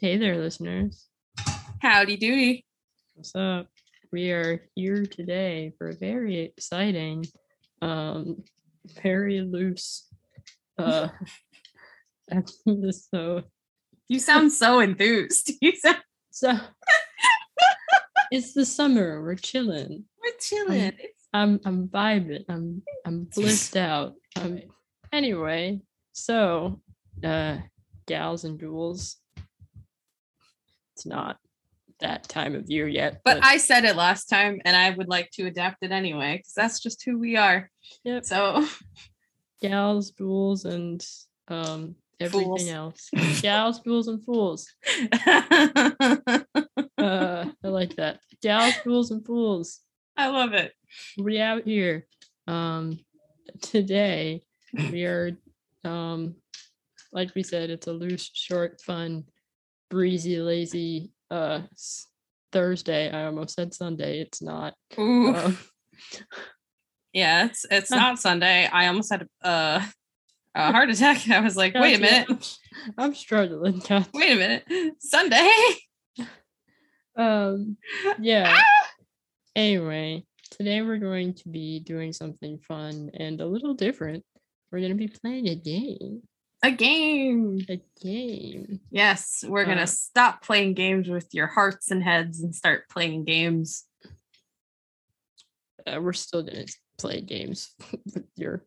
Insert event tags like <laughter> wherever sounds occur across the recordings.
Hey there, listeners. Howdy doody. What's up? We are here today for a very exciting, um, very loose uh <laughs> episode. You sound so enthused. <laughs> You sound So it's the summer. We're chilling. we're chilling. It's- I'm I'm vibing. I'm I'm blissed out. Um, anyway, so uh gals and jewels. It's not that time of year yet. But I said it last time and I would like to adapt it anyway, because that's just who we are. Yep. So <laughs> gals, jewels, and um everything Fools. else. gals, jewels, and fools. <laughs> Uh I like that. Gals, jewels, and fools. I love it. we out here um today we are um like we said it's a loose short fun breezy lazy uh thursday i almost said sunday it's not um, <laughs> yeah, it's it's not Sunday. I almost had a, uh, a heart attack. I was like, wait a minute. <laughs> I'm, struggling Katya. Wait a minute. Sunday. <laughs> um yeah Ah! anyway today we're going to be doing something fun and a little different we're going to be playing a game A game. a game Yes, we're gonna Uh, stop playing games with your hearts and heads and start playing games. uh, we're still gonna play games <laughs> with your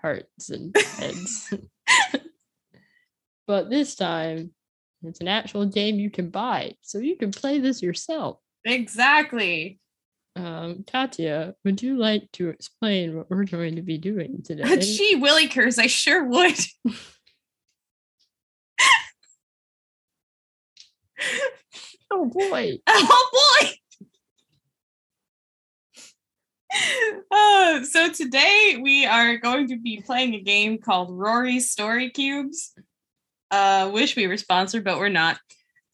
hearts and <laughs> heads. but this time, it's an actual game you can buy, so you can play this yourself. Exactly. Um, Katya, would you like to explain what we're going to be doing <laughs> today? Gee, Willikers, I sure would. <laughs> oh boy! Oh boy. So today we are going to be playing a game called Rory's Story Cubes. Uh, wish we were sponsored, but we're not.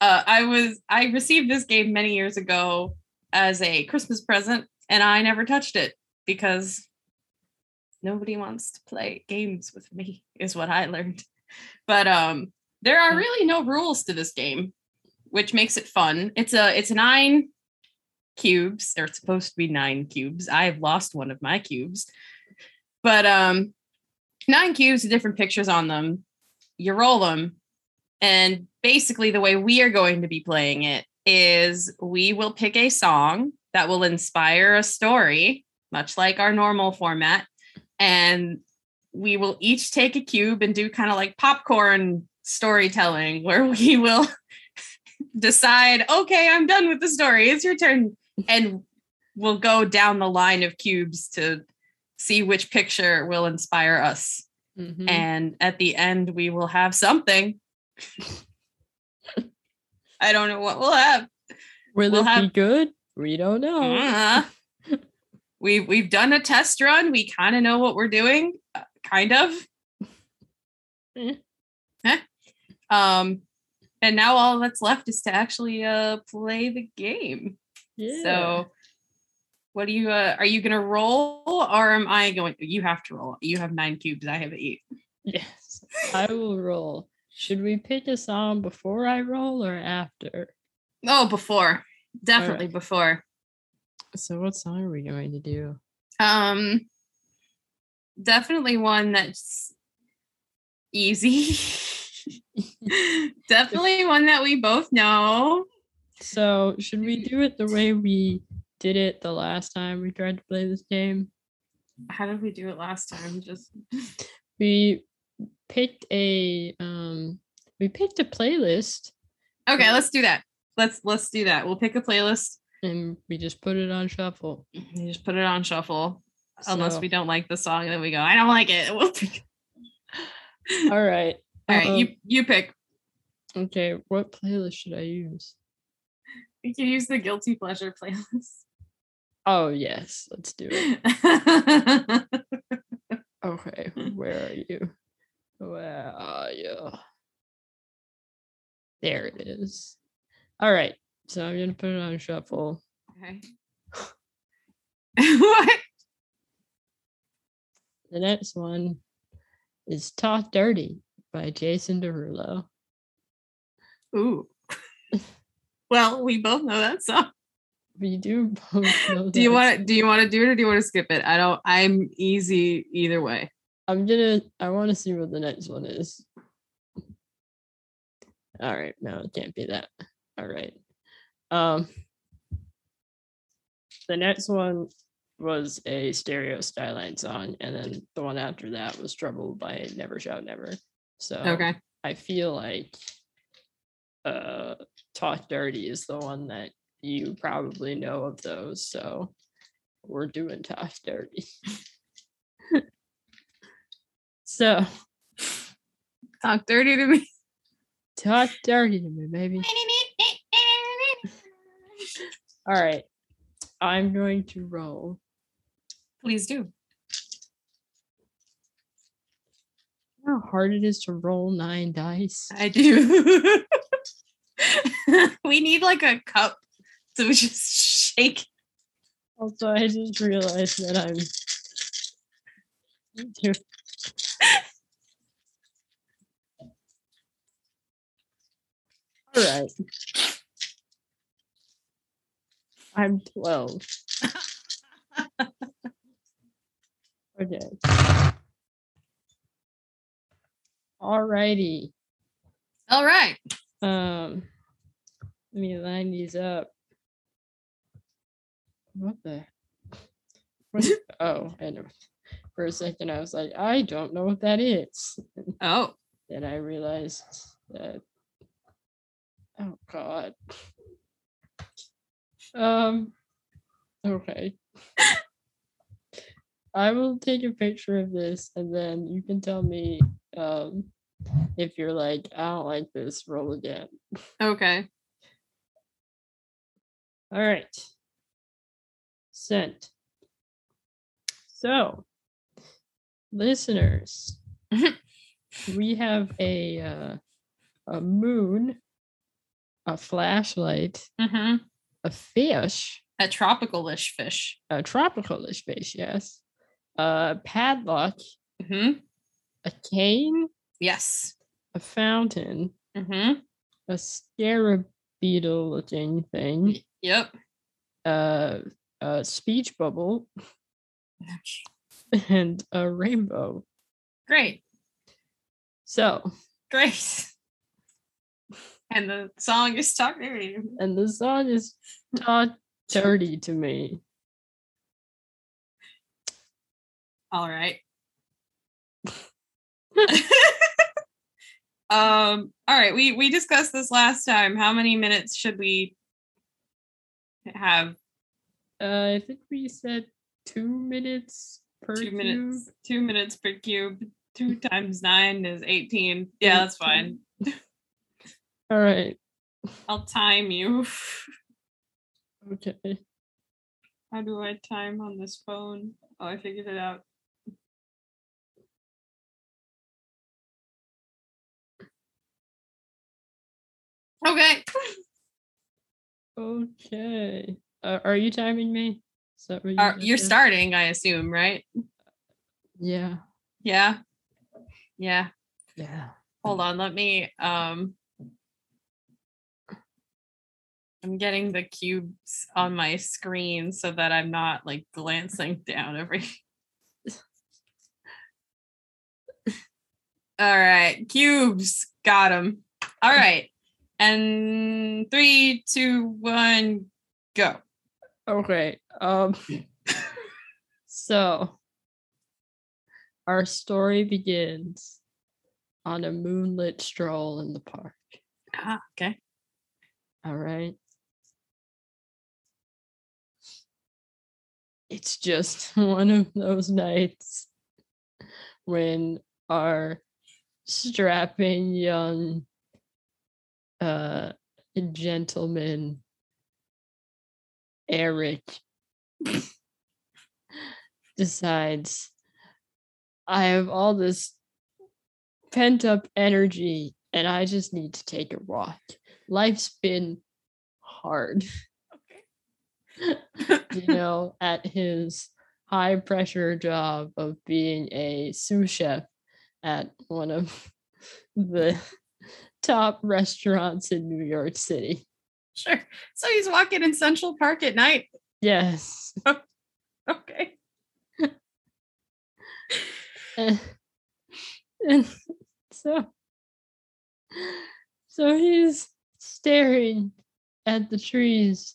Uh, I was I received this game many years ago as a Christmas present, and I never touched it because nobody wants to play games with me, is what I learned. But um, there are really no rules to this game, which makes it fun. It's a it's nine cubes. They're supposed to be nine cubes. I've lost one of my cubes, but um, nine cubes with different pictures on them. You roll them, and basically the way we are going to be playing it is we will pick a song that will inspire a story, much like our normal format, and we will each take a cube and do kind of like popcorn storytelling where <laughs> we will decide, okay, I'm done with the story. It's your turn. And we'll go down the line of cubes to see which picture will inspire us. Mhm. And at the end, we will have something. <laughs> I don't know what we'll have. Will we'll it be good? We don't know. <laughs> Uh, we've we've done a test run. We kind of know what we're doing, uh, kind of. Eh. Um, and now all that's left is to actually uh play the game. Yeah. So, what do you? Uh, are you gonna roll, or am I going? You have to roll. You have nine cubes. I have eight. yes, I will roll. Should we pick a song before I roll or after? Oh, before, definitely before. So, what song are we going to do? Um, definitely one that's easy. <laughs> <laughs> definitely one that we both know. So, should we do it the way we did it the last time we tried to play this game? How did we do it last time? Just We picked a um we picked a playlist okay. Let's do that. Let's let's do that. We'll pick a playlist. and we just put it on shuffle. You just put it on shuffle. Unless we don't like the song, then we go. I don't like it. <laughs> We'll pick. All right. All right, um, you you pick. okay, what playlist should I use? You can use the guilty pleasure playlist. Oh yes, let's do it. <laughs> Okay, where are you? Where are you? There it is. All right, so I'm gonna put it on shuffle. okay. <laughs> what? The next one is Talk Dirty by Jason Derulo. Ooh. <laughs> Well, we both know that song. We do both <laughs> know Do you want do you want to do it or do you want to skip it? I don't. I'm easy either way. I'm gonna. I want to see what the next one is. All right, no, it can't be that. All right. Um, the next one was a stereo skyline song, and then the one after that was "Trouble" by Never Shout Never. So Okay. I feel like uh, "Talk Dirty" is the one that you probably know of those. So we're doing "Talk Dirty." <laughs> so Talk dirty to me. talk dirty to me, baby. <laughs> All right. I'm going to roll. Please do. You know how hard it is to roll nine dice. I do. <laughs> we need like a cup to <laughs> just shake. Also, I just realized that I'm. All right. I'm 12. <laughs> okay. Alrighty. All right. Um, let me line these up. What the? What? <laughs> oh, and for a second I was like, I don't know what that is. Oh, Then I realized that. Oh God. Um. Okay. <laughs> I will take a picture of this, and then you can tell me um if you're like, I don't like this. Roll again. okay. All right. Sent. So, listeners, <laughs> we have a uh, a moon, a flashlight, Mm-hmm. a fish, A tropical-ish fish. a tropicalish fish, yes, a padlock, Mm-hmm. A cane, Yes. a fountain, Mm-hmm. a scarab beetle looking thing, Yep. uh, a speech bubble, <laughs> and a rainbow. Great. So, Great. <laughs> And the song is Talk Dirty. and the song is Talk Dirty to me. All right. <laughs> um, all right, we we discussed this last time. How many minutes should we have? Uh, I think we said two minutes per two cube. minutes two minutes per cube. Two <laughs> times nine is 18. Yeah, that's fine. All right. I'll time you. Okay. How do I time on this phone? Oh, I figured it out. Okay. Okay. Uh, are you timing me? Is that what you Are, you're starting, I assume, right? Yeah. Yeah. Yeah. Yeah. Hold on, let me um I'm getting the cubes on my screen so that I'm not like glancing <laughs> down every <laughs> All right, cubes. Got them. All right. And three, two, one, go. Okay. Um. <laughs> so, our story begins on a moonlit stroll in the park. Ah, okay. All right. It's just <laughs> one of those nights when our strapping young uh gentleman Eric <laughs> decides I have all this pent up energy and I just need to take a walk. Life's been hard. <laughs> you know, at his high pressure job of being a sous chef at one of the top restaurants in New York City. Sure. So he's walking in Central Park at night. Yes. <laughs> Okay. and, <laughs> and so so he's staring at the trees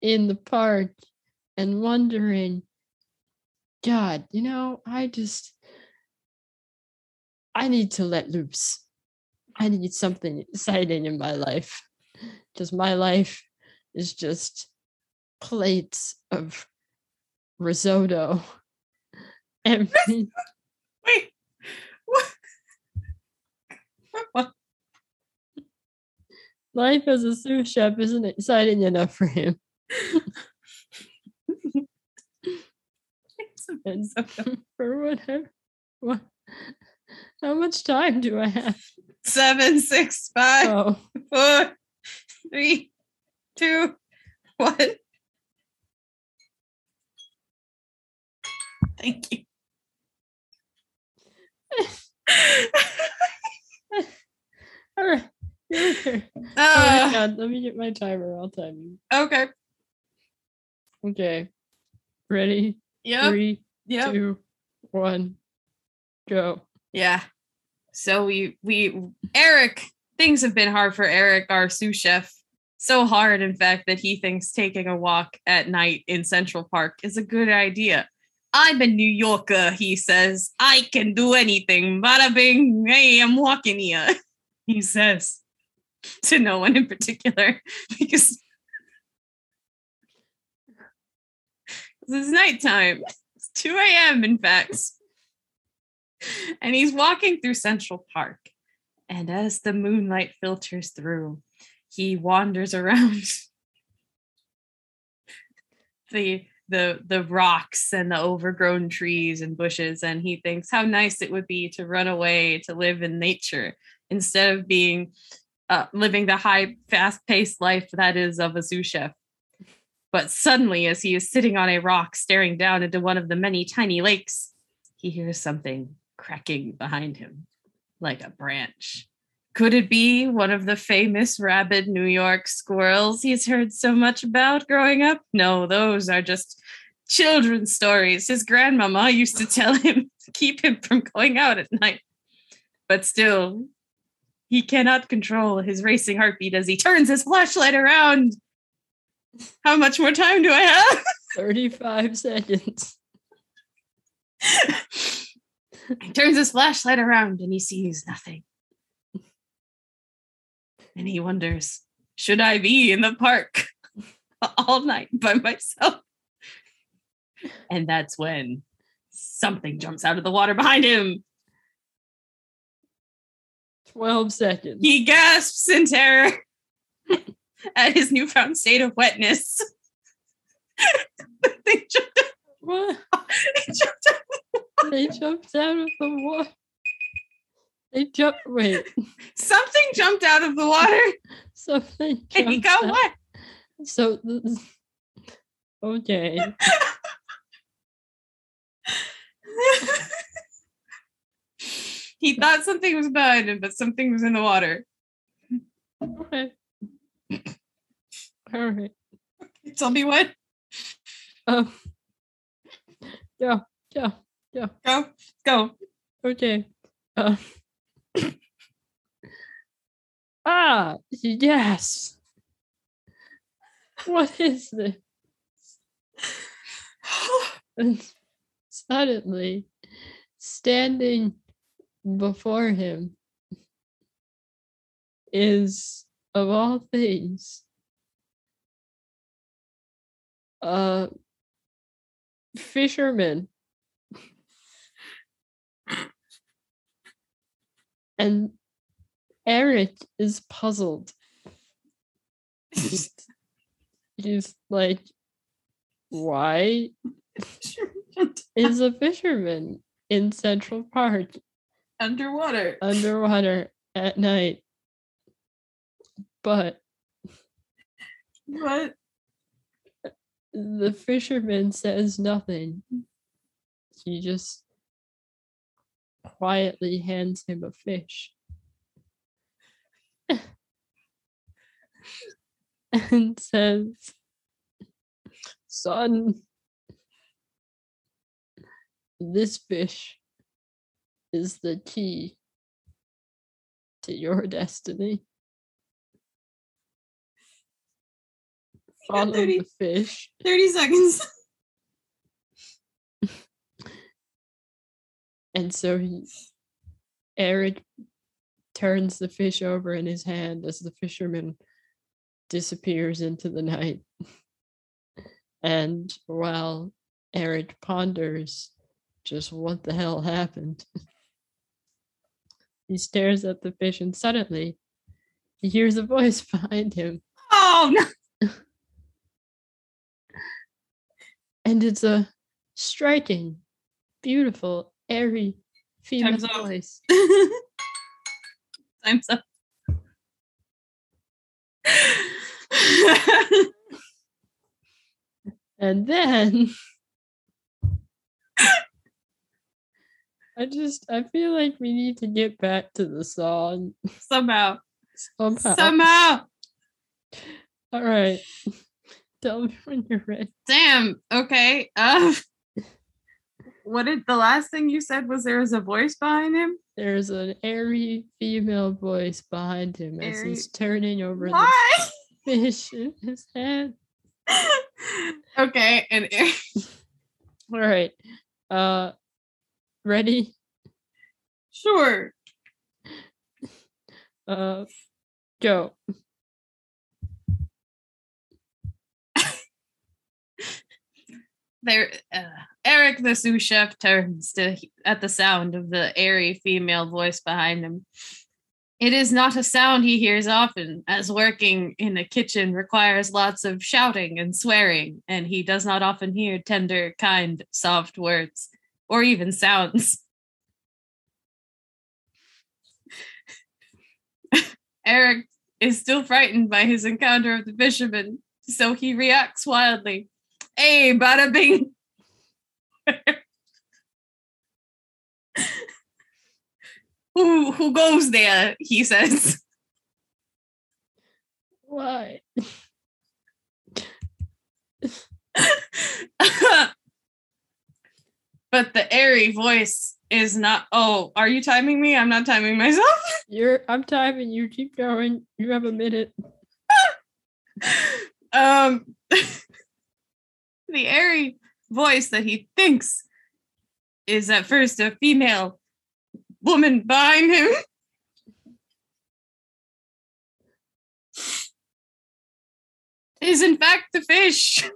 in the park and wondering god you know i just i need to let loose i need something exciting in my life because my life is just plates of risotto <laughs> every <laughs> Wait. What? What? <laughs> life as a sous chef isn't exciting enough for him. And for whatever, what, how much time do I have? Seven, six, five, Oh, four, three, two, one. Thank you. all right. Here. Oh my Uh, God, let me get my timer. I'll time you. okay. Okay. Ready? Yeah. Three, Yep. two, one, go. Yeah. So we we Eric things have been hard for Eric, our sous chef. So hard, in fact, that he thinks taking a walk at night in Central Park is a good idea. I'm a New Yorker, he says. I can do anything. Bada bing, hey, I'm walking here. <laughs> He says to no one in particular <laughs> because it's nighttime. It's 2 a.m. in fact <laughs> and he's walking through Central Park. And as the moonlight filters through, he wanders around <laughs> the the the rocks and the overgrown trees and bushes. And he thinks how nice it would be to run away to live in nature instead of being uh, living the high fast-paced life that is of a sous chef. But suddenly as he is sitting on a rock staring down into one of the many tiny lakes he hears something cracking behind him like a branch. Could it be one of the famous rabid New York squirrels he's heard so much about growing up? No, those are just children's stories his grandmama used to tell him <laughs> to keep him from going out at night. But still, he cannot control his racing heartbeat as he turns his flashlight around. How much more time do I have? <laughs> 35 seconds. <laughs> he turns his flashlight around and he sees nothing. And he wonders, should I be in the park <laughs> all night by myself? And that's when something jumps out of the water behind him. 12 seconds. He gasps in terror <laughs> at his newfound state of wetness. they, jumped, What? they jumped out <laughs> They jumped out of the water. They jumped. Wait. something jumped out of the water <laughs> Something and he got out. wet. So, okay. <laughs> he thought something was him, but something was in the water. Okay. All right. Tell me what. Um. Go. Go. Go. Go. Okay. Um. <coughs> ah. Yes. What is this? And <sighs> suddenly, standing before him is, of all things, a fisherman. And Eric is puzzled. <laughs> He's like, why is a fisherman in Central Park Underwater. underwater at night? But What? the fisherman says nothing. He just quietly hands him a fish. <laughs> and says, Son, this fish is the key to your destiny. Follow 30 the fish. 30 seconds. And so he, Eric turns the fish over in his hand as the fisherman disappears into the night. And while Eric ponders just what the hell happened, he stares at the fish and suddenly he hears a voice <laughs> behind him. Oh no. And it's a striking, beautiful, airy female Time's up. voice. Time's up. <laughs> And then I just I feel like we need to get back to the song Somehow. somehow. Somehow. All right. Tell me when you're ready. Damn. Okay. Uh, What did the last thing you said was there was a voice behind him? There's an airy female voice behind him as he's turning over why? the fish in his hand. okay. And <laughs> All right. Uh ready? sure. Uh go. There, uh, Eric, the sous chef, turns to at the sound of the airy female voice behind him. It is not a sound he hears often, as working in a kitchen requires lots of shouting and swearing, and he does not often hear tender, kind, soft words or even sounds. <laughs> Eric is still frightened by his encounter of the fisherman, so he reacts wildly. Hey, bada bing. who who goes there? He says. What? but the airy voice is not. Oh, are you timing me? I'm not timing myself. <laughs> You're I'm timing you. Keep going. You have a minute. <laughs> um, the airy voice that he thinks is at first a female woman behind him. <laughs> Is in fact the fish.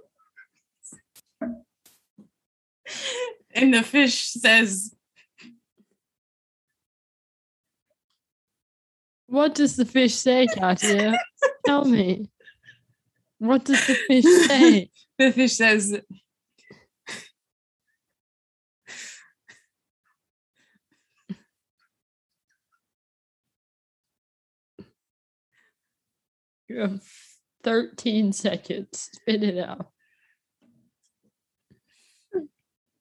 <laughs> and the fish says, What does the fish say, Katya? <laughs> Tell me. What does the fish say? The fish says, You have 13 seconds. Spit it out.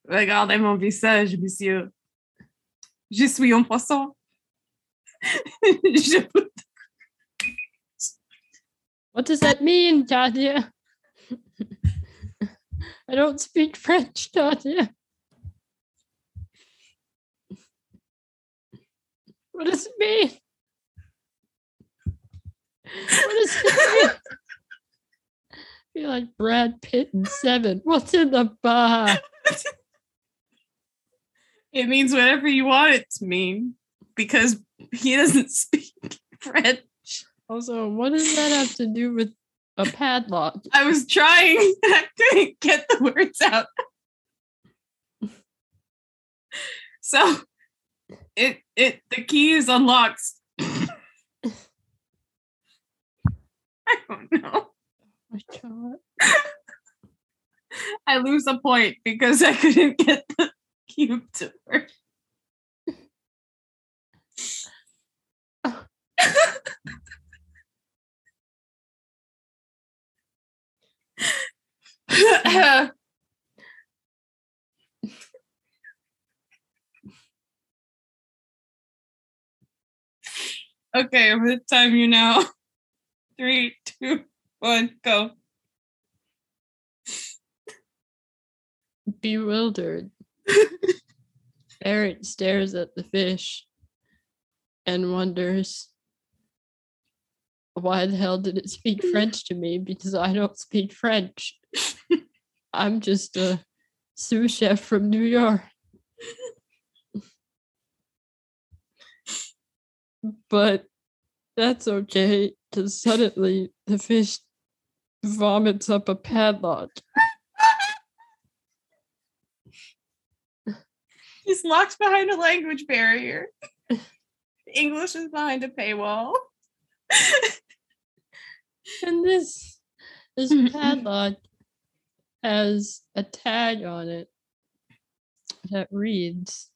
Regardez mon visage, monsieur. Je suis un poisson. <laughs> Je What does that mean, Katya? I don't speak French, Katya. What does it mean? What does it mean? <laughs> Feel like Brad Pitt in Seven. What's in the bar? It means whatever you want it to mean because he doesn't <laughs> speak French. Also, what does that have to do with a padlock? I was trying <laughs> I couldn't get the words out. So it it the key is unlocked. I don't know. Oh my god. I lose a point because I couldn't get the cube to work. <laughs> <laughs> <laughs> Okay, I'm time you now. <laughs> Three, two, one, go. Bewildered, <laughs> Eric stares at the fish and wonders why the hell did it speak French to me? Because I don't speak French. <laughs> I'm just a sous chef from New York. but that's okay, because suddenly the fish vomits up a padlock. <laughs> He's locked behind a language barrier. <laughs> English is behind a paywall. And this this Mhm. padlock has a tag on it that reads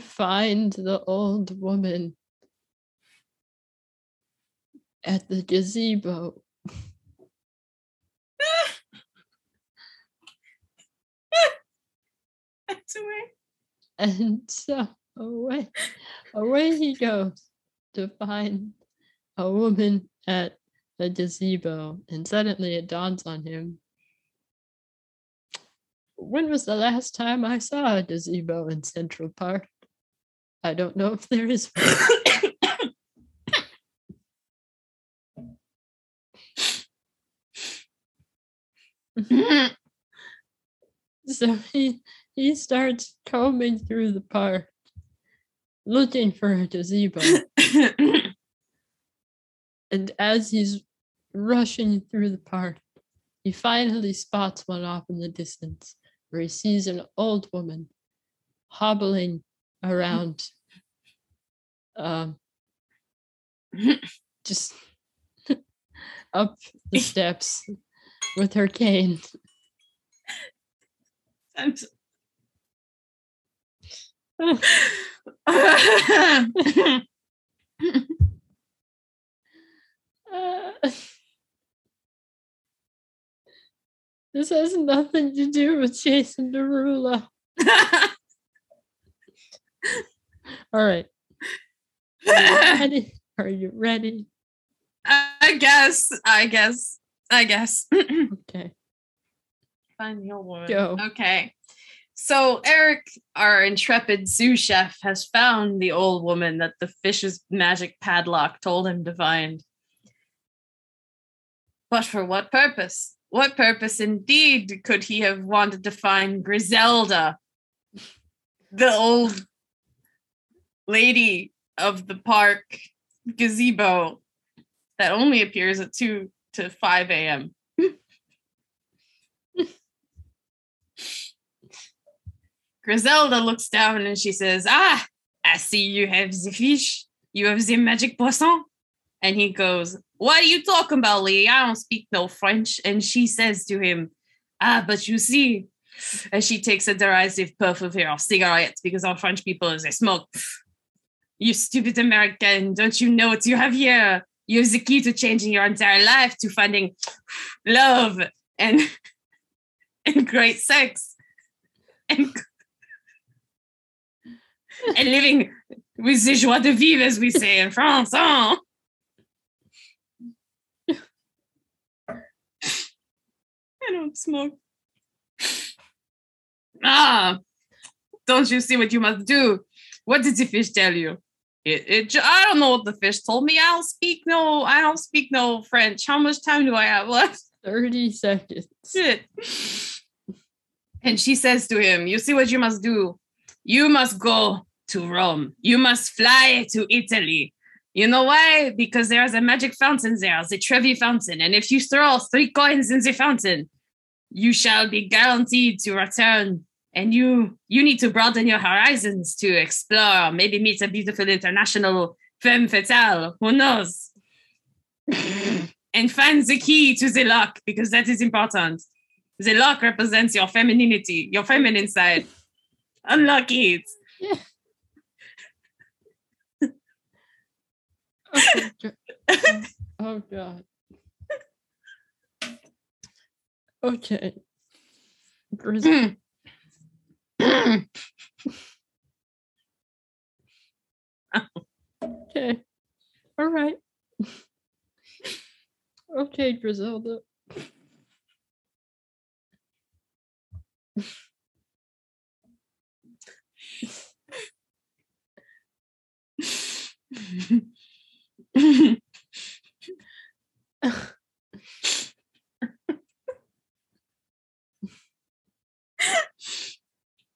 Find the old woman at the gazebo. That's away. And so away away he goes to find a woman at the gazebo. And suddenly it dawns on him. When was the last time I saw a gazebo in Central Park? I don't know if there is. <coughs> So he he starts combing through the park looking for a gazebo. <coughs> And as he's rushing through the park, he finally spots one off in the distance where he sees an old woman hobbling around um <laughs> just <laughs> up the steps with her cane. I'm s- Uh, this has nothing to do with Jason Derulo. <laughs> All right. Are you <laughs> ready? Are you ready? I guess. I guess. I guess. <clears throat> Okay. Find the old woman. Go. Okay. So Eric, our intrepid sous chef, has found the old woman that the fish's magic padlock told him to find. But for what purpose? What purpose indeed could he have wanted to find Griselda, the old lady of the park gazebo that only appears at 2 to 5 a.m.? <laughs> Griselda looks down and she says, Ah, I see you have the fish. You have the magic poisson. And he goes, What are you talking about, Lee? I don't speak no French. And she says to him, Ah, but you see. And she takes a derisive puff of her cigarette because all French people, they smoke. You stupid American, don't you know what you have here? You have the key to changing your entire life, to finding love and, <laughs> and great sex. And and living with the joie de vivre, as we say in France. Huh? I don't smoke. Ah, don't you see what you must do? What did the fish tell you? It, it, I don't know what the fish told me. I don't speak no, I don't speak no French. How much time do I have left? <laughs> 30 seconds. Shit. And she says to him, You see what you must do? You must go to Rome. You must fly to Italy. You know why? Because there's a magic fountain there, the Trevi fountain. And if you throw three coins in the fountain, you shall be guaranteed to return. And you you need to broaden your horizons to explore, maybe meet a beautiful international femme fatale. Who knows? and find the key to the lock because that is important. The lock represents your femininity, your feminine side. Unlock it. <laughs> <laughs> Oh, oh, God. oh God. Okay. Gris- <clears throat> Okay. All right. Okay, Griselda. <laughs>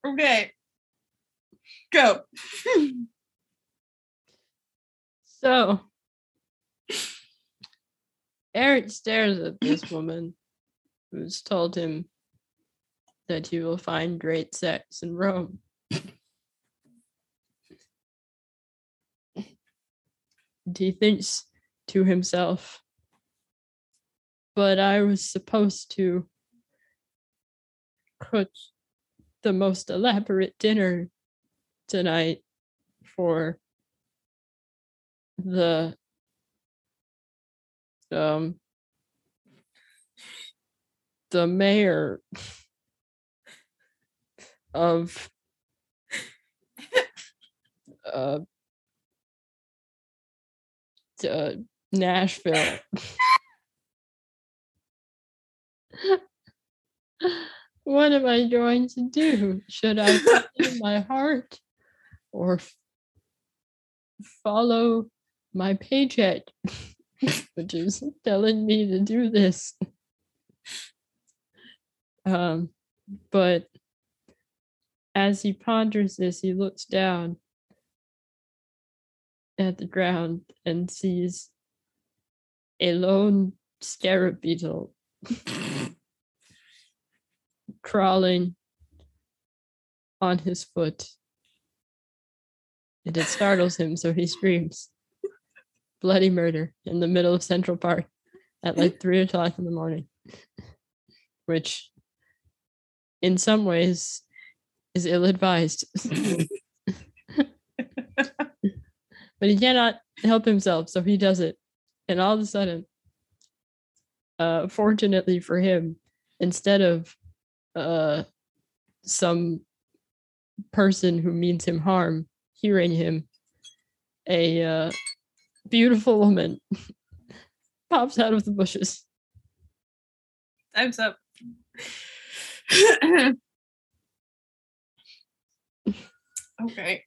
okay. Go. So, Eric stares at this woman who's told him that he will find great sex in Rome. And he thinks to himself, but I was supposed to cook the most elaborate dinner tonight for the um the mayor of uh, uh Nashville. <laughs> what am I going to do? Should I follow my heart or follow my paycheck, <laughs> which is telling me to do this? Um, but as he ponders this, he looks down at the ground and sees a lone scarab beetle <laughs> crawling on his foot. And it startles him, so he screams. Bloody murder in the middle of Central Park at like three o'clock in the morning. Which, in some ways, is ill advised. but he cannot help himself, so he does it. And all of a sudden, uh, fortunately for him, instead of uh, some person who means him harm hearing him, a uh, beautiful woman <laughs> pops out of the bushes. Time's up. <laughs> okay.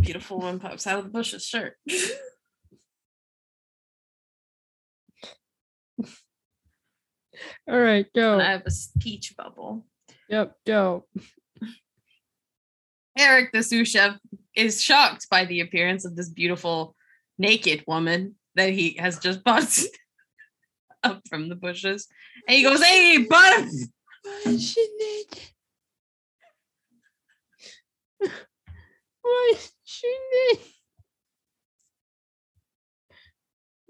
Beautiful one pops out of the bushes. Sure. <laughs> All right, go. And I have a speech bubble. Yep, go. Eric the sous chef is shocked by the appearance of this beautiful naked woman that he has just bought <laughs> up from the bushes. And he goes, Hey, bud! Why is she naked? <laughs> Why is she naked?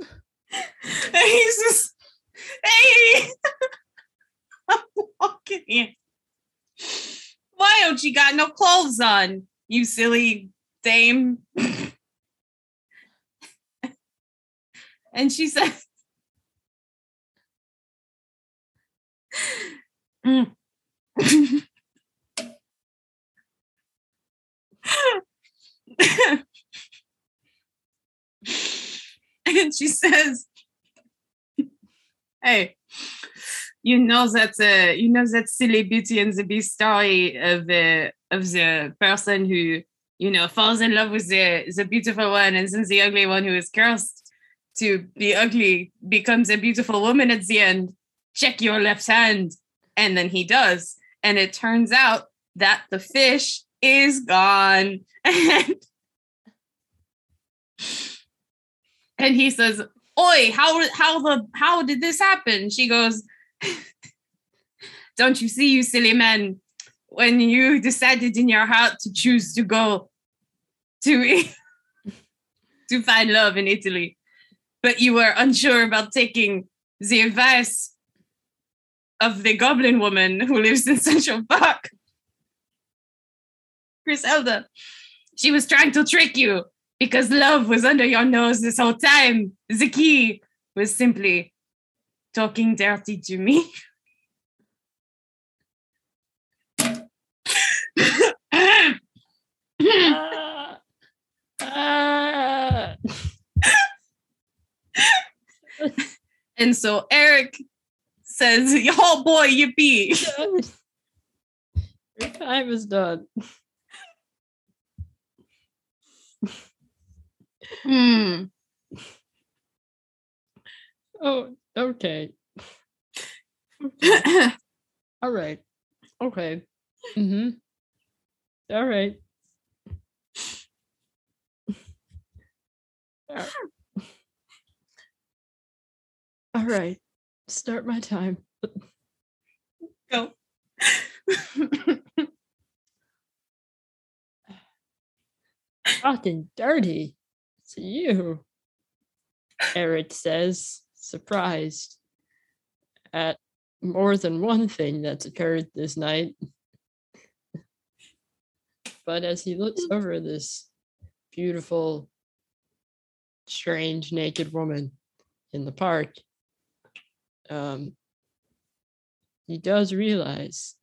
<laughs> And he's just, Hey! <laughs> I'm walking in. Why don't you got no clothes on, you silly dame? and she says, "Mm." <laughs> and she says, "Hey, you know that uh, you know that silly Beauty and the Beast story of the of the person who you know falls in love with the the beautiful one, and then the ugly one who is cursed to be ugly becomes a beautiful woman at the end. Check your left hand." And then he does, and it turns out that the fish is gone. <laughs> and he says, "Oi, how how the how did this happen?" She goes, "Don't you see, you silly man? When you decided in your heart to choose to go to <laughs> to find love in Italy, but you were unsure about taking the advice of the goblin woman who lives in <laughs> Central Park, Griselda. She was trying to trick you." because love was under your nose this whole time. The key was simply talking dirty to me. and so Eric says, Oh boy, yippee. Your time is done. Hmm. Oh, okay. <coughs> All right. Okay. Mm-hmm. All right. All right. Start my time. Go. Fucking dirty. It's you. Eric says, surprised at more than one thing that's occurred this night. But as he looks over this beautiful, strange, naked woman in the park, um, he does realize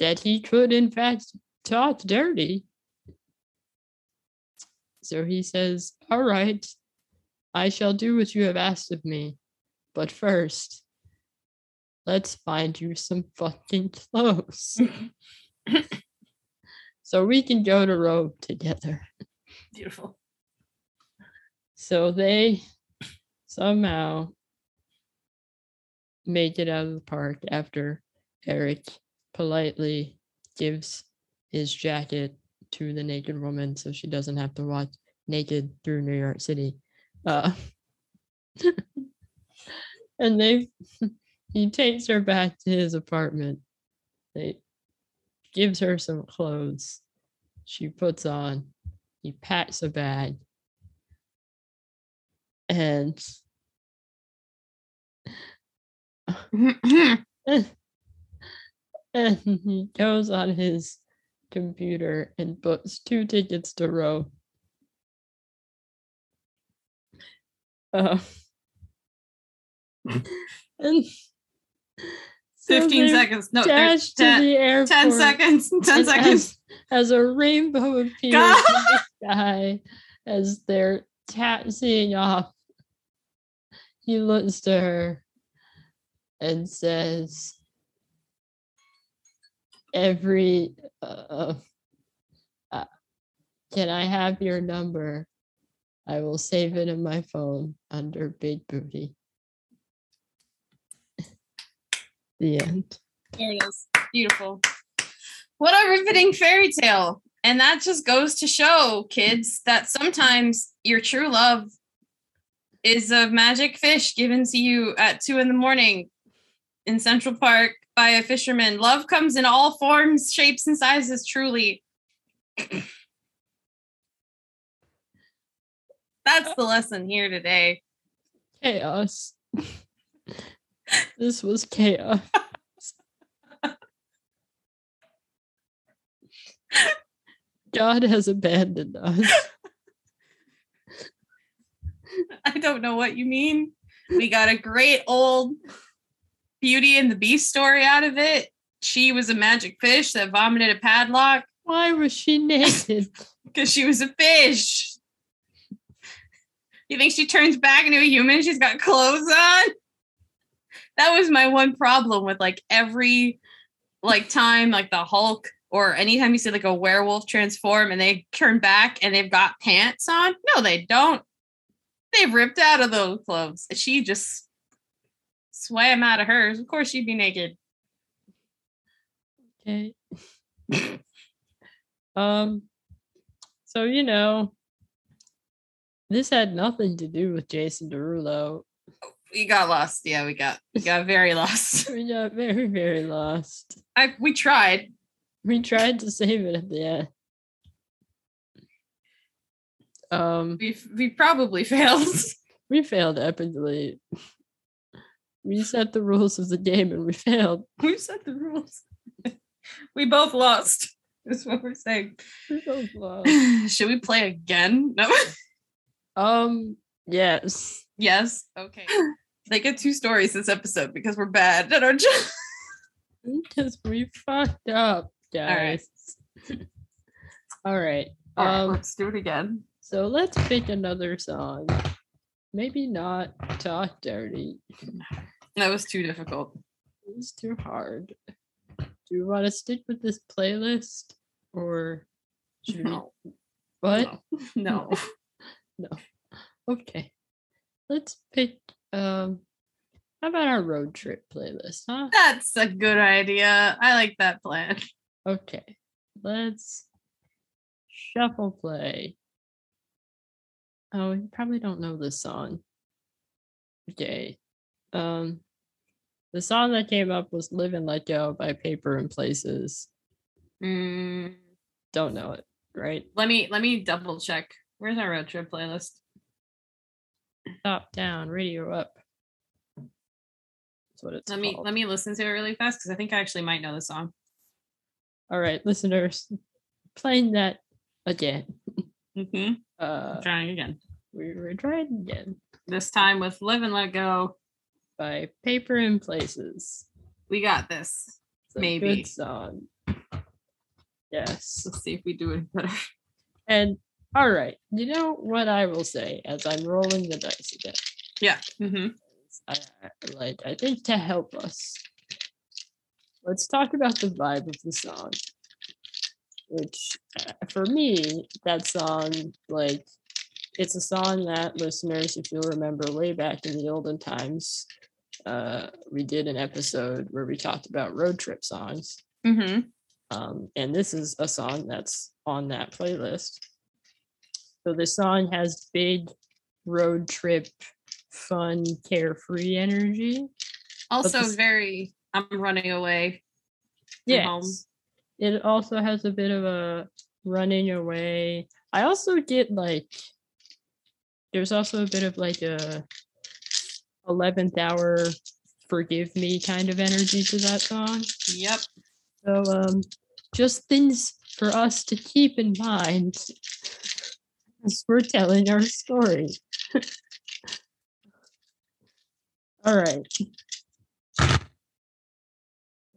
that he could, in fact, talk dirty. So he says, All right, I shall do what you have asked of me. But first, let's find you some fucking clothes. <laughs> so we can go to Robe together. Beautiful. So they somehow make it out of the park after Eric politely gives his jacket to the naked woman so she doesn't have to walk naked through New York City. Uh, <laughs> and they <laughs> he takes her back to his apartment. They gives her some clothes. She puts on. He packs a bag. And <laughs> and he goes on his computer and books two tickets to row. Uh, <laughs> and so 15 seconds. No, dashed there's to 10, the airport. <laughs> 10 seconds. 10 seconds. As, as a rainbow appears in the sky as they're taxiing off, he looks to her and says, Every, uh, uh, can I have your number? I will save it in my phone under Big Booty. <laughs> the end. There it is. Beautiful. What a riveting fairy tale. And that just goes to show, kids, that sometimes your true love is a magic fish given to you at two in the morning in Central Park by a fisherman. Love comes in all forms, shapes, and sizes, truly. <clears throat> That's the lesson here today. chaos. <laughs> this was chaos. God has abandoned us. <laughs> <laughs> I don't know what you mean. We got a great old Beauty and the Beast story out of it. She was a magic fish that vomited a padlock Why was she naked? <laughs> because she was a fish. You think she turns back into a human? She's got clothes on. That was my one problem with like every like time like the Hulk or anytime you see like a werewolf transform and they turn back and they've got pants on. No, they don't. They've ripped out of those clothes. She just swam out of hers. Of course she'd be naked. Okay. <laughs> um so you know this had nothing to do with Jason Derulo. We got lost. Yeah, we got we got very lost. <laughs> We got very, very lost. I we tried. We tried to save it at the end. Um We we probably <laughs> failed. we failed epically. We set the rules of the game and we failed. <laughs> We set the rules? <laughs> we both lost. <laughs> That's what we're saying. We both lost. Should we play again? No. Um, yes. yes. Okay. They get two stories this episode because we're bad at our job. Because we fucked up, right. guys. All right. All right, Um, let's do it again. so let's pick another song. maybe not talk dirty. That was too difficult. It was too hard. Do you want to stick with this playlist or should we? No, What? <laughs> no. Okay. Let's pick um how about our road trip playlist, huh? That's a good idea. I like that plan. Okay. Let's shuffle play. Oh, you probably don't know this song. Okay. Um the song that came up was Live and Let Go by Paper and Places. Mm, Don't know it, right? let me let me double check. Where's our road trip playlist? Top down, radio up. That's what it's Let me let me listen to it really fast because I think I actually might know the song. All right, listeners, playing that again. Mm-hmm. Uh, Trying again. we were trying again This time with Live and Let Go. By Paper and Places. We got this. It's a Maybe. good song. Yes, Let's see if we do it better. and all right. You know what I will say as I'm rolling the dice again. Yeah. Mm-hmm. I, like I think to help us, let's talk about the vibe of the song. Which, uh, for me, that song, like, it's a song that listeners, if you'll remember, way back in the olden times, uh, we did an episode where we talked about road trip songs. Mm-hmm. Um, and this is a song that's on that playlist. So this song has big road trip, fun, carefree energy. Also this- very I'm running away. Yes. It also has a bit of a running away. I also get like there's also a bit of like a 11th hour forgive me kind of energy to that song. Yep. So um just things for us to keep in mind as we're telling our story. <laughs> All right.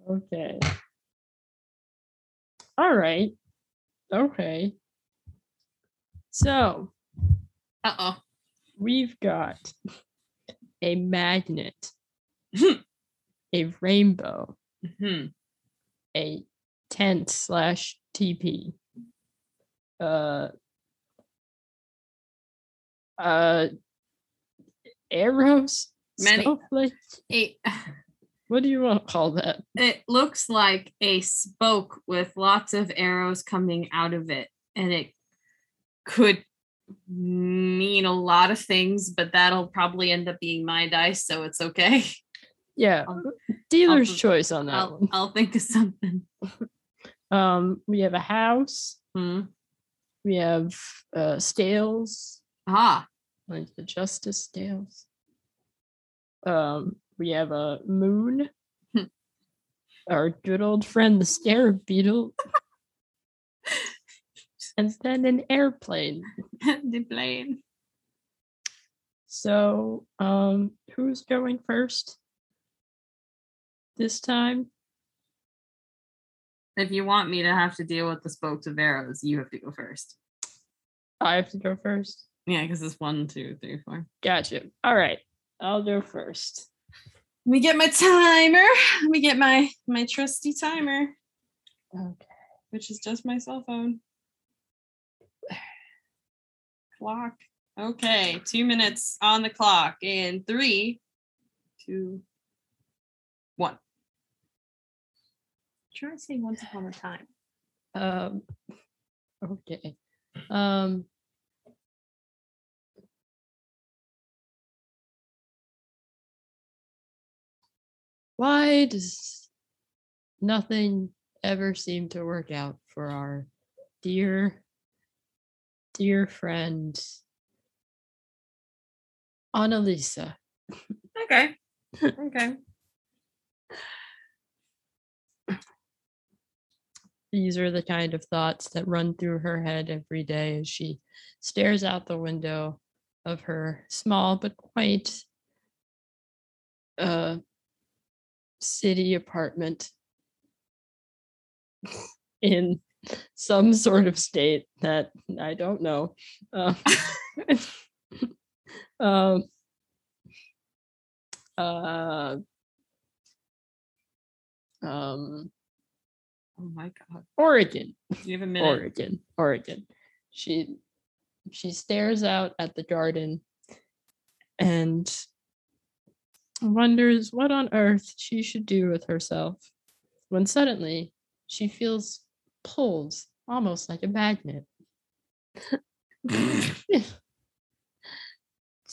Okay. All right. Okay. So Uh-oh. we've got a magnet, a rainbow, hmm a tent slash TP. Uh, uh, arrows. Many-? It, What do you want to call that? it looks like a spoke with lots of arrows coming out of it. And it could mean a lot of things, but that'll probably end up being my dice, so it's okay. Yeah, I'll- dealer's I'll- choice on that I'll one. I'll think of something. <laughs> Um, we have a house. Hmm. We have uh scales, Ah, like the justice scales. Um, we have a moon. Hmm. Our good old friend, the scarab beetle. <laughs> and then an airplane. <laughs> the plane. So, um, who's going first this time? If you want me to have to deal with the spokes of arrows, you have to go first. I have to go first. Yeah, because it's one, two, three, four. Gotcha. All right, I'll go first. Let me get my timer. Let me get my my trusty timer, Okay. which is just my cell phone. Clock. Okay, two minutes on the clock. In three, two, one. Try to say once upon a time. Um, <laughs> okay. Um, why does nothing ever seem to work out for our dear, dear friend, Annalisa? Okay. Okay. <laughs> These are the kind of thoughts that run through her head every day as she stares out the window of her small but quaint uh, city apartment <laughs> in some sort of state that I don't know. Uh, <laughs> Um, uh, um, Oh my god. Oregon, Do you have a minute? Oregon, Oregon. She she stares out at the garden and wonders what on earth she should do with herself when suddenly she feels pulled almost like a magnet <laughs> <laughs>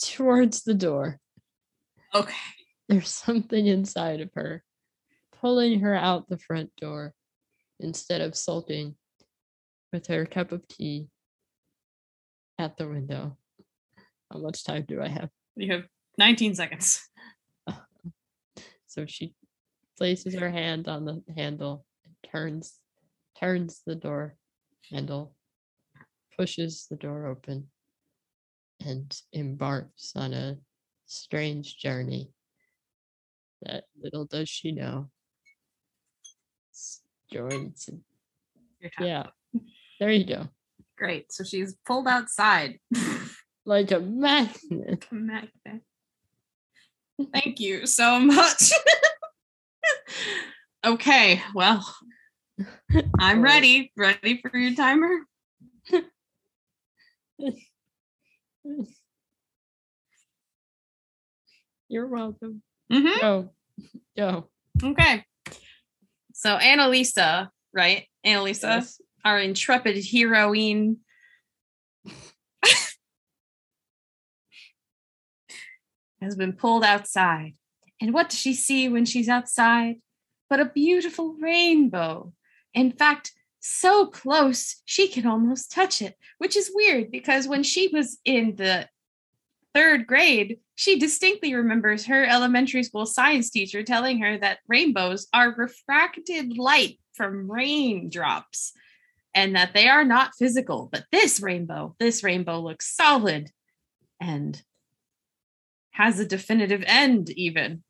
towards the door. Okay. There's something inside of her pulling her out the front door instead of sulking with her cup of tea at the window. How much time do I have? You have 19 seconds. <laughs> So she places her hand on the handle and turns turns the door handle, pushes the door open, and embarks on a strange journey that little does she know. Joins yeah. There you go. Great. So she's pulled outside. <laughs> Like a magnet. Magnet. Thank you so much. <laughs> okay, well, I'm ready. Ready for your timer? <laughs> You're welcome. Mm-hmm. Go. Go. Okay. So Annalisa, right? Annalisa, Yes. our intrepid heroine. <laughs> has been pulled outside. And what does she see when she's outside? But a beautiful rainbow. In fact, so close she can almost touch it, which is weird because when she was in the third grade, she distinctly remembers her elementary school science teacher telling her that rainbows are refracted light from raindrops and that they are not physical. But this rainbow, this rainbow looks solid and has a definitive end, even.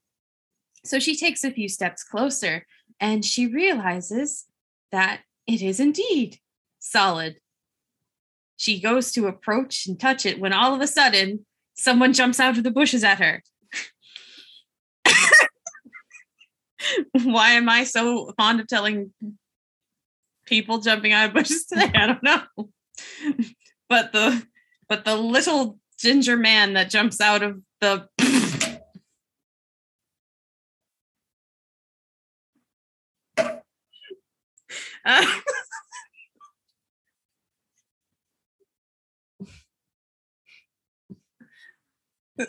So she takes a few steps closer and she realizes that it is indeed solid. She goes to approach and touch it when all of a sudden someone jumps out of the bushes at her. <laughs> Why am I so fond of telling people jumping out of bushes today? I don't know. <laughs> But the but the little ginger man that jumps out of the Uh, <laughs>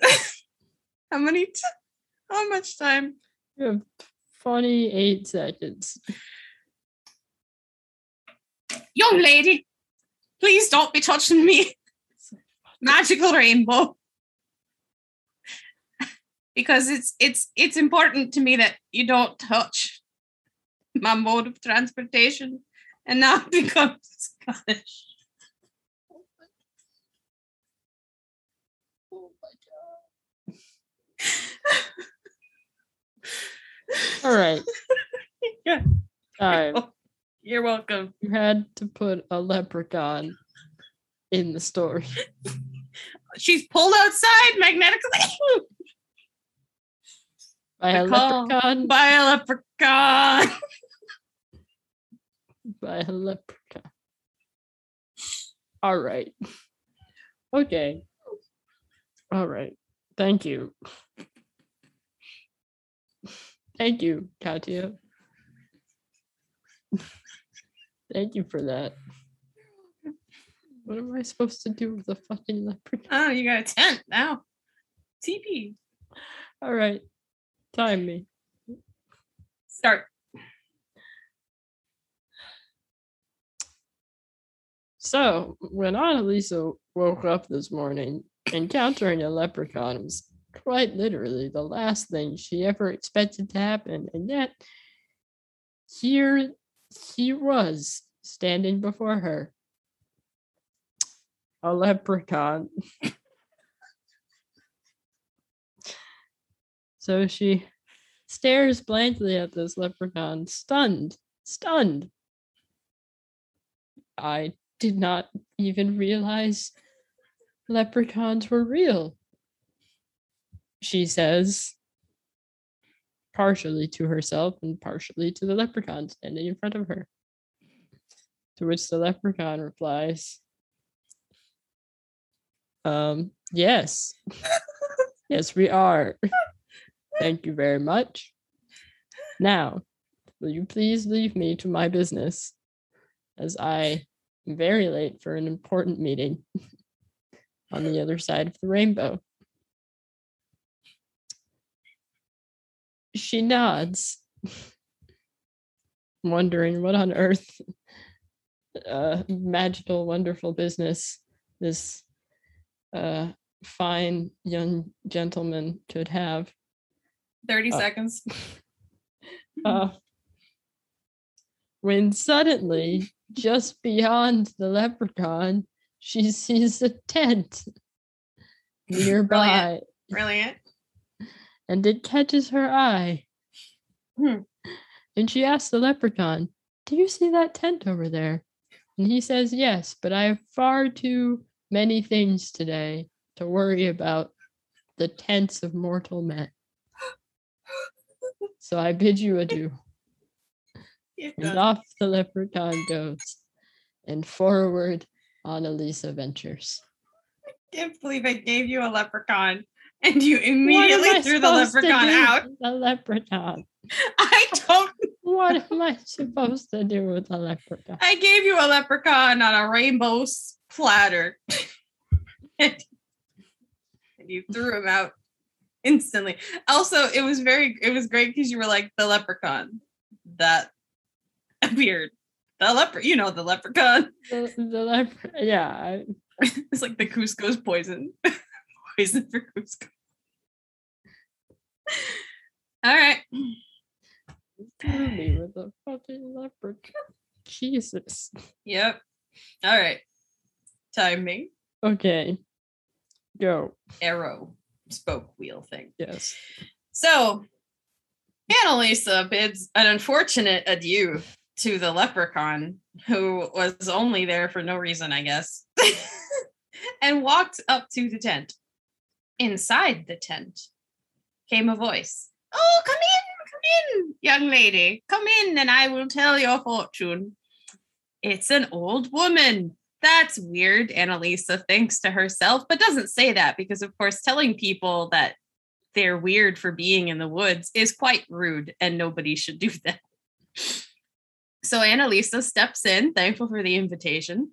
how many t- how much time? You have 28 seconds. young lady please don't be touching me. Magical rainbow. Because it's it's it's important to me that you don't touch my mode of transportation and now I've <laughs> become Scottish. Oh my god. All right. Yeah. Time. Oh, you're welcome. You had to put a leprechaun in the story. <laughs> She's pulled outside magnetically <laughs> By a leprechaun. by a leprechaun. <laughs> By a leprechaun. All right. Okay. All right. Thank you. Thank you, Katya. Thank you for that. What am I supposed to do with the fucking leprechaun? Oh, you got a tent now. TP. All right. Time me. Start. So, when Annalisa woke up this morning, encountering a leprechaun was quite literally the last thing she ever expected to happen. And yet, here he was standing before her. A leprechaun. <laughs> so she stares blankly at this leprechaun, stunned, stunned. I did not even realize leprechauns were real. she says, partially to herself and partially to the leprechaun standing in front of her. To which the leprechaun replies, um, yes. <laughs> yes, we are. Thank you very much. Now, will you please leave me to my business as I am very late for an important meeting <laughs> on the other side of the rainbow? She nods, <laughs> wondering what on earth uh, magical, wonderful business this uh, fine young gentleman could have. 30 Uh, seconds. <laughs> Uh, when suddenly, just beyond the leprechaun, she sees a tent <laughs> nearby Brilliant. Brilliant. and it catches her eye. Hmm. And she asks the leprechaun, Do you see that tent over there? And he says, Yes, but I have far too many things today to worry about the tents of mortal men. So I bid you adieu. <laughs> And off the leprechaun goes, and forward Annalisa ventures. I can't believe I gave you a leprechaun and you immediately threw the leprechaun out. The leprechaun. <laughs> I don't. What am I supposed to do with the leprechaun? I gave you a leprechaun on a rainbow platter. <laughs> and you threw him out instantly. Also, it was very, it was great because you were like the leprechaun that <laughs> appeared. The leper, you know, the leprechaun. <laughs> The, the lepre- yeah, It's like the Kuzco's poison. <laughs> poison for Kuzco. All right. with a fucking leprechaun. Jesus. Yep. All right. Timing. Okay, go. Arrow spoke wheel thing. Yes. So Annalisa bids an unfortunate adieu to the leprechaun, who was only there for no reason, I guess, <laughs> and walked up to the tent. Inside the tent came a voice. Oh, come in, come in, young lady. Come in, and I will tell your fortune. It's an old woman. That's weird, Annalisa thinks to herself, but doesn't say that because, of course, telling people that they're weird for being in the woods is quite rude and nobody should do that. So Annalisa steps in, thankful for the invitation,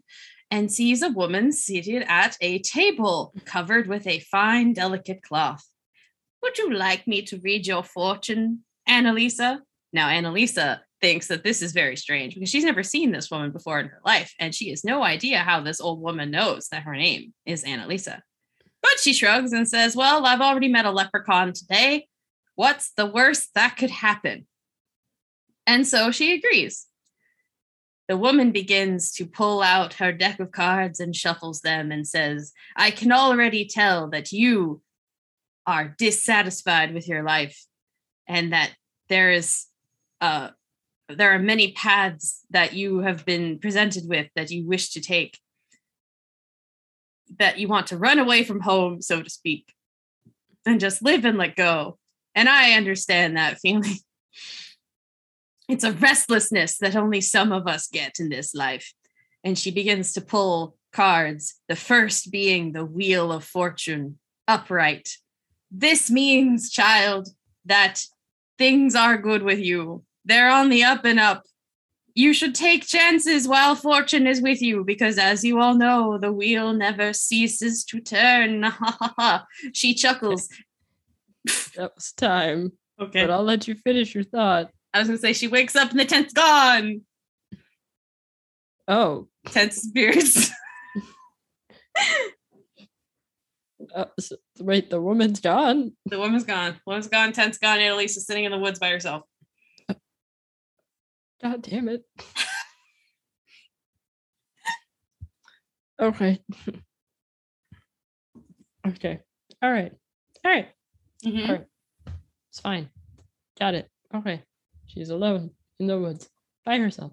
and sees a woman seated at a table covered with a fine, delicate cloth. Would you like me to read your fortune, Annalisa? Now, Annalisa thinks that this is very strange because she's never seen this woman before in her life, and she has no idea how this old woman knows that her name is Annalisa. But she shrugs and says, Well, I've already met a leprechaun today. What's the worst that could happen? And so she agrees. The woman begins to pull out her deck of cards and shuffles them and says, I can already tell that you are dissatisfied with your life and that there is uh there are many paths that you have been presented with that you wish to take that you want to run away from home, so to speak, and just live and let go. And I understand that feeling. <laughs> It's a restlessness that only some of us get in this life. And she begins to pull cards, the first being the Wheel of Fortune upright. This means, child, that things are good with you. They're on the up and up. You should take chances while fortune is with you because as you all know the wheel never ceases to turn. <laughs> She chuckles. <laughs> That was time. okay. But I'll let you finish your thought. i was gonna say she wakes up and the tent's gone. Oh, tent spirits. <laughs> Uh, s- wait, the woman's gone. the woman's gone. Woman's gone. Tent's gone. Annalise is sitting in the woods by herself God damn it. okay. okay. All right. All right. Mhm. All right. It's fine. Got it. Okay. She's alone in the woods by herself.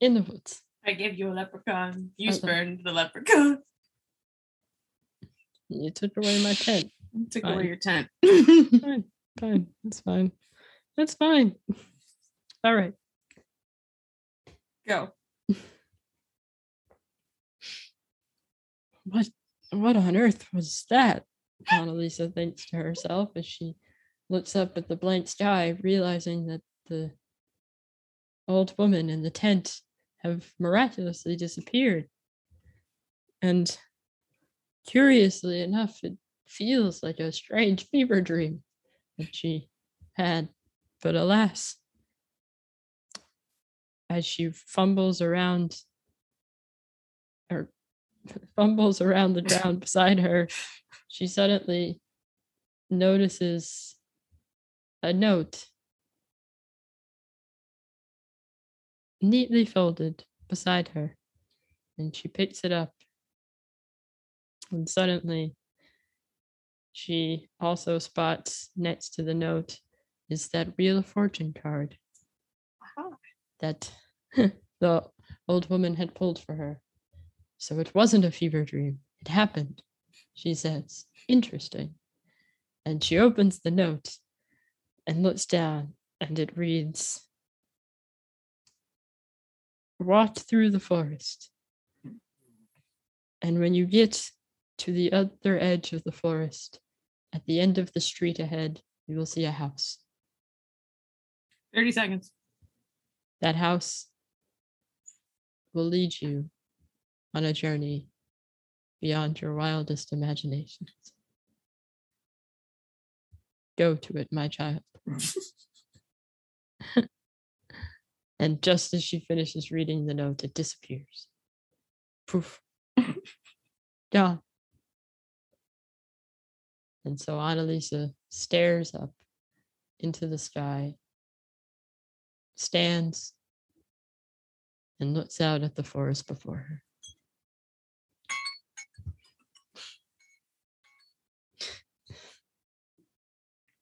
In the woods. i gave you a leprechaun you Okay. spurned the leprechaun You took away my tent. Took Fine. away your tent. fine, <laughs> fine. It's fine. It's fine. All right. Go. What what on earth was that? Annalisa thinks to herself as she looks up at the blank sky, realizing that the old woman and the tent have miraculously disappeared. And curiously enough, it feels like a strange fever dream that she had. But alas, as she fumbles around or <laughs> fumbles around the <laughs> ground beside her, she suddenly notices a note neatly folded beside her. And she picks it up. And suddenly, she also spots next to the note is that real Fortune card Wow. that <laughs> the old woman had pulled for her. So it wasn't a fever dream. It happened, she says. Interesting. And she opens the note and looks down, and it reads Walk through the forest. And when you get to the other edge of the forest, at the end of the street ahead, you will see a house. 30 seconds. That house will lead you on a journey beyond your wildest imaginations. Go to it, my child. <laughs> and just as she finishes reading the note, it disappears. Poof. <laughs> Gone. And so Annalisa stares up into the sky, stands, and looks out at the forest before her.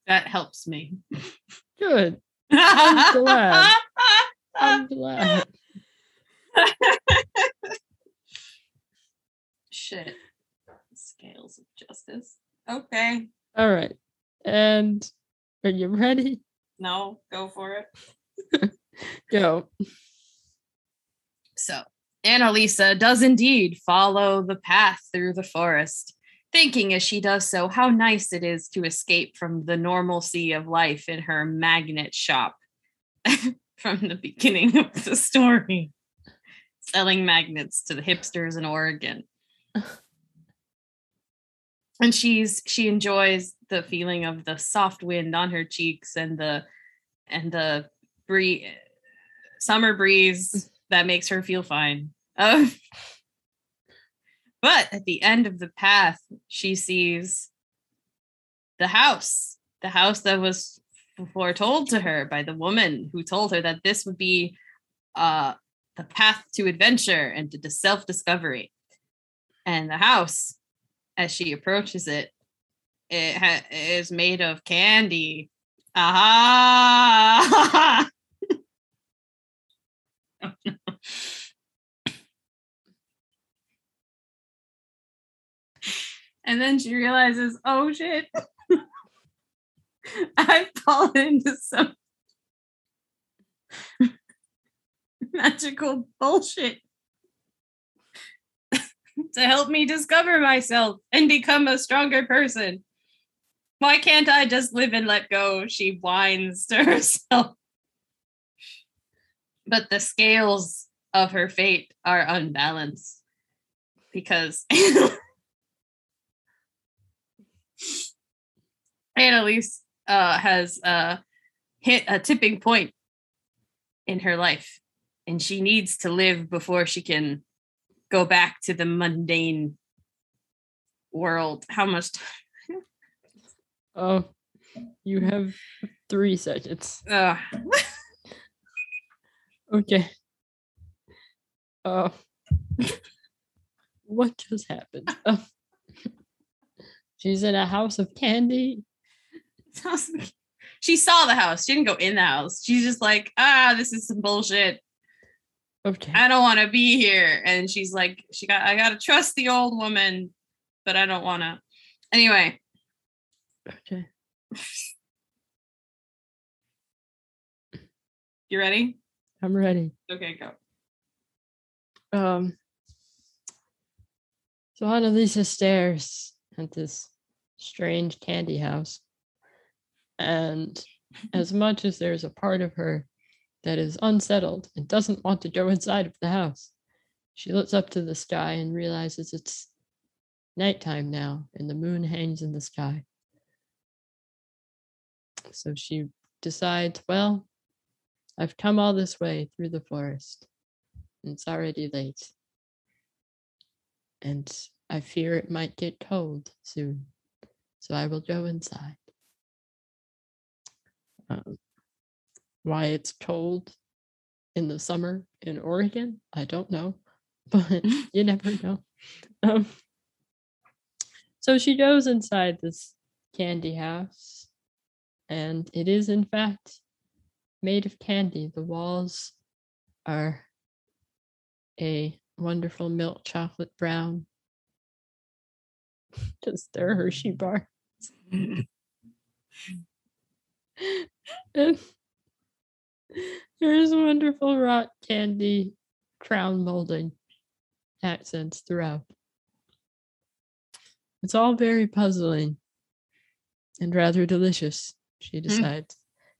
That helps me. Good. I'm glad. I'm glad. <laughs> Shit. Scales of justice. Okay. All right. And are you ready? No, go for it. <laughs> Go. So, Annalisa does indeed follow the path through the forest, thinking as she does so how nice it is to escape from the normalcy of life in her magnet shop <laughs> from the beginning of the story, selling magnets to the hipsters in Oregon. <laughs> and she's she enjoys the feeling of the soft wind on her cheeks and the and the bree summer breeze that makes her feel fine. Uh, but at the end of the path, she sees the house, the house that was foretold to her by the woman who told her that this would be uh, the path to adventure and to self discovery. And the house, as she approaches it, it ha- is made of candy. Uh-huh. Aha! <laughs> and then she realizes, oh shit, <laughs> I've fallen into some <laughs> magical bullshit to help me discover myself and become a stronger person. Why can't I just live and let go? She whines to <laughs> herself. But the scales of her fate are unbalanced because <laughs> Annalise uh, has uh, hit a tipping point in her life, and she needs to live before she can go back to the mundane world. How much time? Oh, you have three seconds. Ugh. Okay. Uh, what just happened? Uh, <laughs> she's in a house of candy. she saw the house. She didn't go in the house. She's just like, ah, this is some bullshit. Okay. I don't want to be here. And she's like, she got, I got to trust the old woman, but I don't want to. Anyway, Okay. you ready? I'm ready. Okay, go. Um so Annalisa stares at this strange candy house. And as <laughs> much as there's a part of her that is unsettled and doesn't want to go inside of the house, she looks up to the sky and realizes it's nighttime now and the moon hangs in the sky. So she decides, well, I've come all this way through the forest. and It's already late. And I fear it might get cold soon. So I will go inside. Um, why it's cold in the summer in Oregon, I don't know, <laughs> but <laughs> you never know. Um, so she goes inside this candy house, and it is, in fact, made of candy. The walls are a wonderful milk chocolate brown. <laughs> Just their Hershey bar. and <laughs> there's wonderful rock candy crown molding accents throughout. It's all very puzzling and rather delicious, she decides,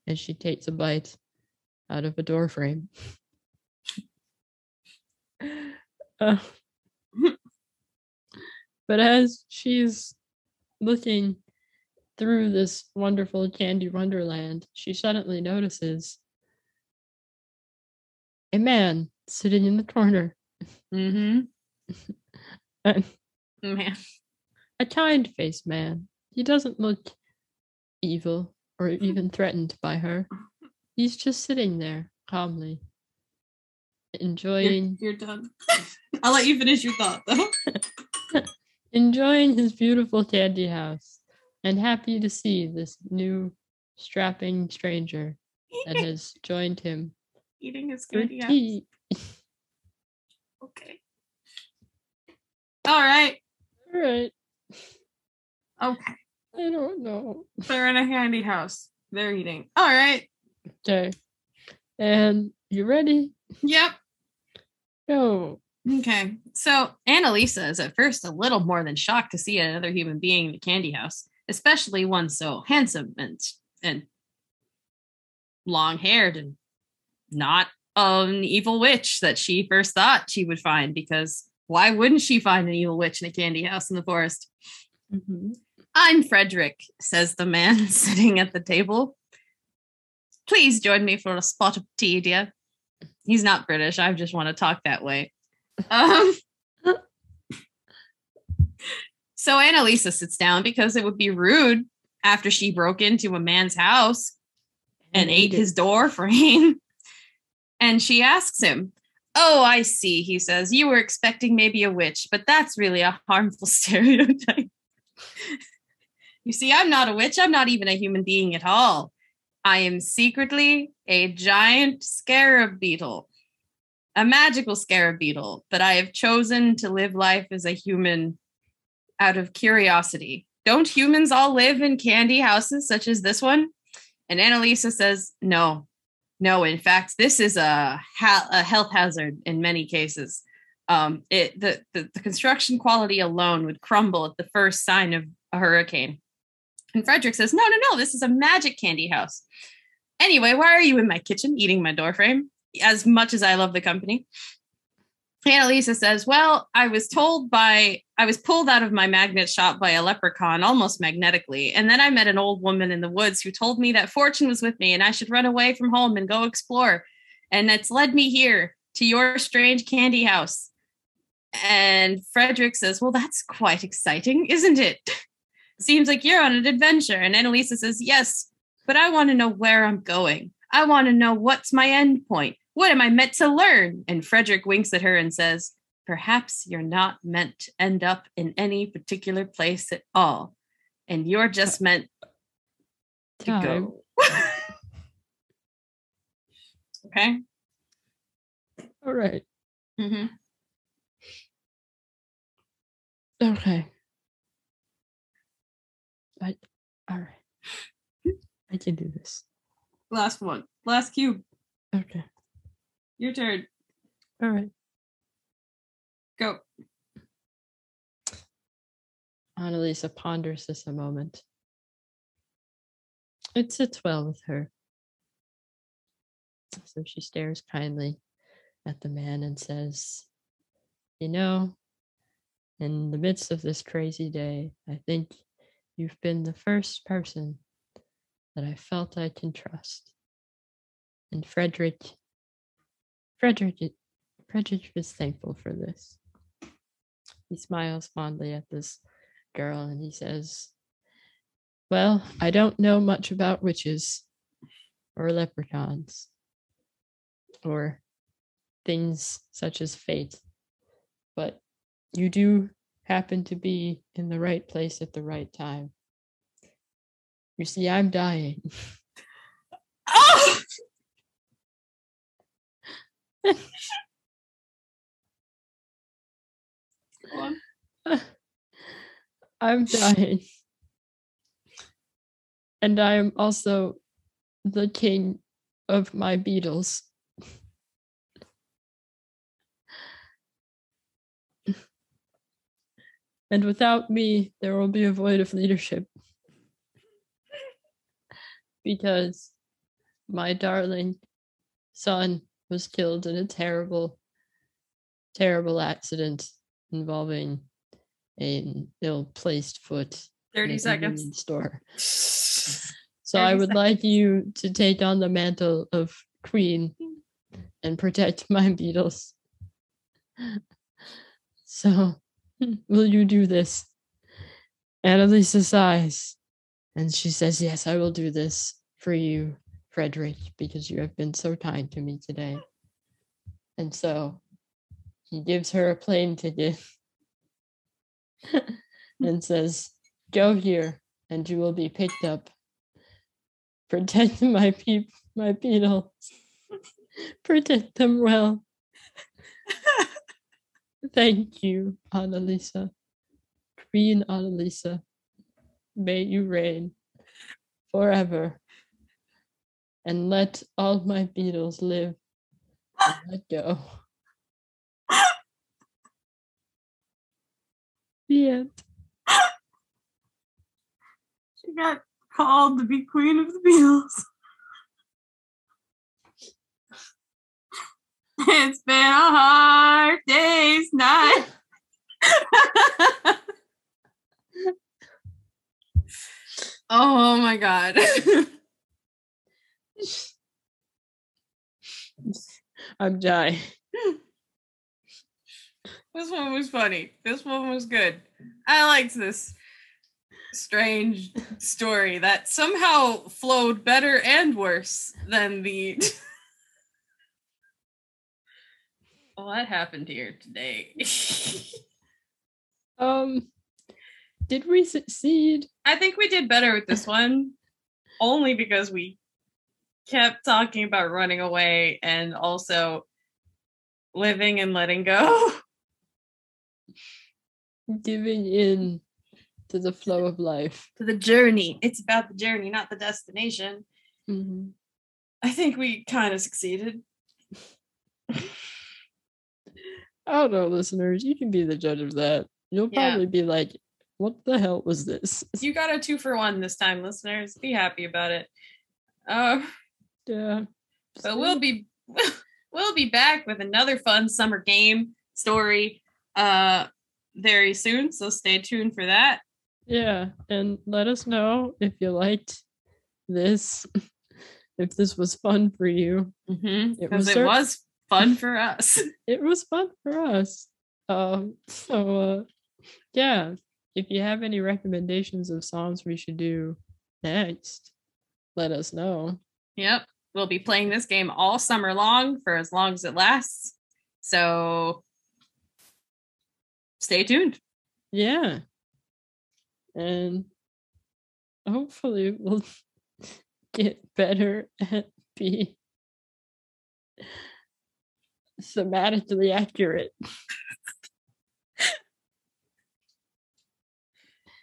and she takes a bite out of a door frame. Uh, <laughs> but as she's looking through this wonderful candy wonderland, she suddenly notices a man sitting in the corner. Mm-hmm. <laughs> And Man. a kind faced man. He doesn't look evil or mm-hmm. even threatened by her. He's just sitting there calmly, You're, enjoying you're done. <laughs> I'll let you finish your thought though. <laughs> enjoying his beautiful candy house and happy to see this new strapping stranger that <laughs> has joined him Eating his candy. house. Okay. All right. All right. Okay. I don't know. They're in a candy house. They're eating. All right. Okay. And you ready? Yep. Go. Okay. So Annalisa is at first a little more than shocked to see another human being in the candy house, especially one so handsome and and long haired and not an evil witch that she first thought she would find because why wouldn't she find an evil witch in a candy house in the forest? Mhm. I'm Frederick, says the man <laughs> sitting at the table. Please join me for a spot of tea, dear. He's not British. I just want to talk that way. Um, <laughs> so Annalisa sits down because it would be rude after she broke into a man's house and ate his door frame. and she asks him, Oh, I see, he says. You were expecting maybe a witch, but that's really a harmful <laughs> stereotype. You see, I'm not a witch. I'm not even a human being at all. I am secretly a giant scarab beetle, a magical scarab beetle, but I have chosen to live life as a human out of curiosity. Don't humans all live in candy houses such as this one? And Annalisa says, No, no. In fact, this is a, ha- a health hazard in many cases. Um, it the, the the construction quality alone would crumble at the first sign of a hurricane. And Frederick says, No, no, no. This is a magic candy house. Anyway, why are you in my kitchen eating my door frame? As much as I love the company. Annalisa says, Well, I was told by, I was pulled out of my magnet shop by a leprechaun almost magnetically. And then I met an old woman in the woods who told me that fortune was with me and I should run away from home and go explore. And that's led me here to your strange candy house. And Frederick says, Well, that's quite exciting, isn't it? <laughs> Seems like you're on an adventure. And Annalisa says, Yes, but I want to know where I'm going. I want to know what's my end point. What am I meant to learn? And Frederick winks at her and says, Perhaps you're not meant to end up in any particular place at all. And you're just meant to Time. go. <laughs> okay. All right. Mm-hmm. Okay. I all right. I can do this. Last one. Last cube. Okay. Your turn. All right. Go. Annalisa ponders this a moment. It sits well with her. So she stares kindly at the man and says, You know, in the midst of this crazy day, I think you've been the first person that I felt I can trust. And Frederick, Frederick, Frederick is thankful for this. He smiles fondly at this girl and he says, Well, I don't know much about witches or leprechauns or things such as fate, but you do happen to be in the right place at the right time. You see, I'm dying. Oh! <laughs> I'm dying. And I am also the king of my beetles. And without me, there will be a void of leadership. Because my darling son was killed in a terrible, terrible accident involving an ill-placed foot 30 a seconds. store. <laughs> So I 30 would like you to take on the mantle of queen and protect my beetles. <laughs> So <laughs> will you do this? Annalisa sighs and she says, Yes, I will do this for you, Frederick, because you have been so kind to me today. And so he gives her a plane ticket <laughs> and says, Go here and you will be picked up. Protect <laughs> my peop my beetles. Protect them well. Thank you, Annalisa. Queen Annalisa. May you reign forever. And let all my beetles live. Let go. <laughs> The end. She got called to be queen of the Beatles. It's been a hard day's night. <laughs> oh my god. I'm dying. this one was funny. This one was good. I liked this strange story that somehow flowed better and worse than the <laughs> what happened here today <laughs> Um, did we succeed? i think we did better with this <laughs> one only because we kept talking about running away and also living and letting go <laughs> Giving in to the flow of life. to the journey it's about the journey not the destination Mhm. i think we kind of succeeded I don't know, listeners. You can be the judge of that. You'll Yeah. probably be like, "What the hell was this?" <laughs> you got a two for one this time listeners be happy about it uh yeah. but we'll be <laughs> we'll be back with another fun summer game story uh very soon so stay tuned for that Yeah, and let us know if you liked this, <laughs> if this was fun for you. because It was it was fun for us <laughs> It was fun for us. Um, so uh, yeah, if you have any recommendations of songs we should do next, let us know. yep we'll be playing this game all summer long for as long as it lasts so stay tuned Yeah, and hopefully we'll <laughs> get better at being thematically accurate.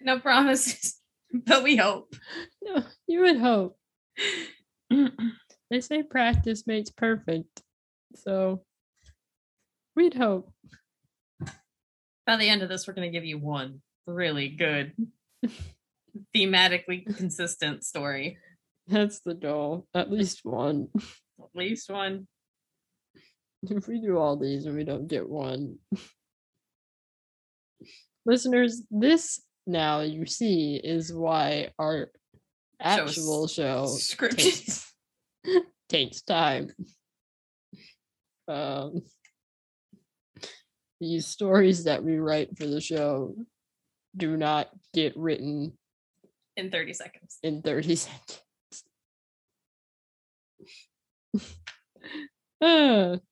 no promises but we hope. No, you would hope. They say practice makes perfect. So we'd hope. By the end of this, we're going to give you one really good, <laughs> thematically consistent story. That's the goal. At least one. At least one. If we do all these and we don't get one. Listeners, this now you see is why our actual show Scripted. takes, takes time. Um, these stories that we write for the show do not get written in 30 seconds. in 30 seconds. Uh. <laughs>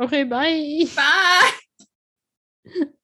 Okay, bye. Bye. <laughs>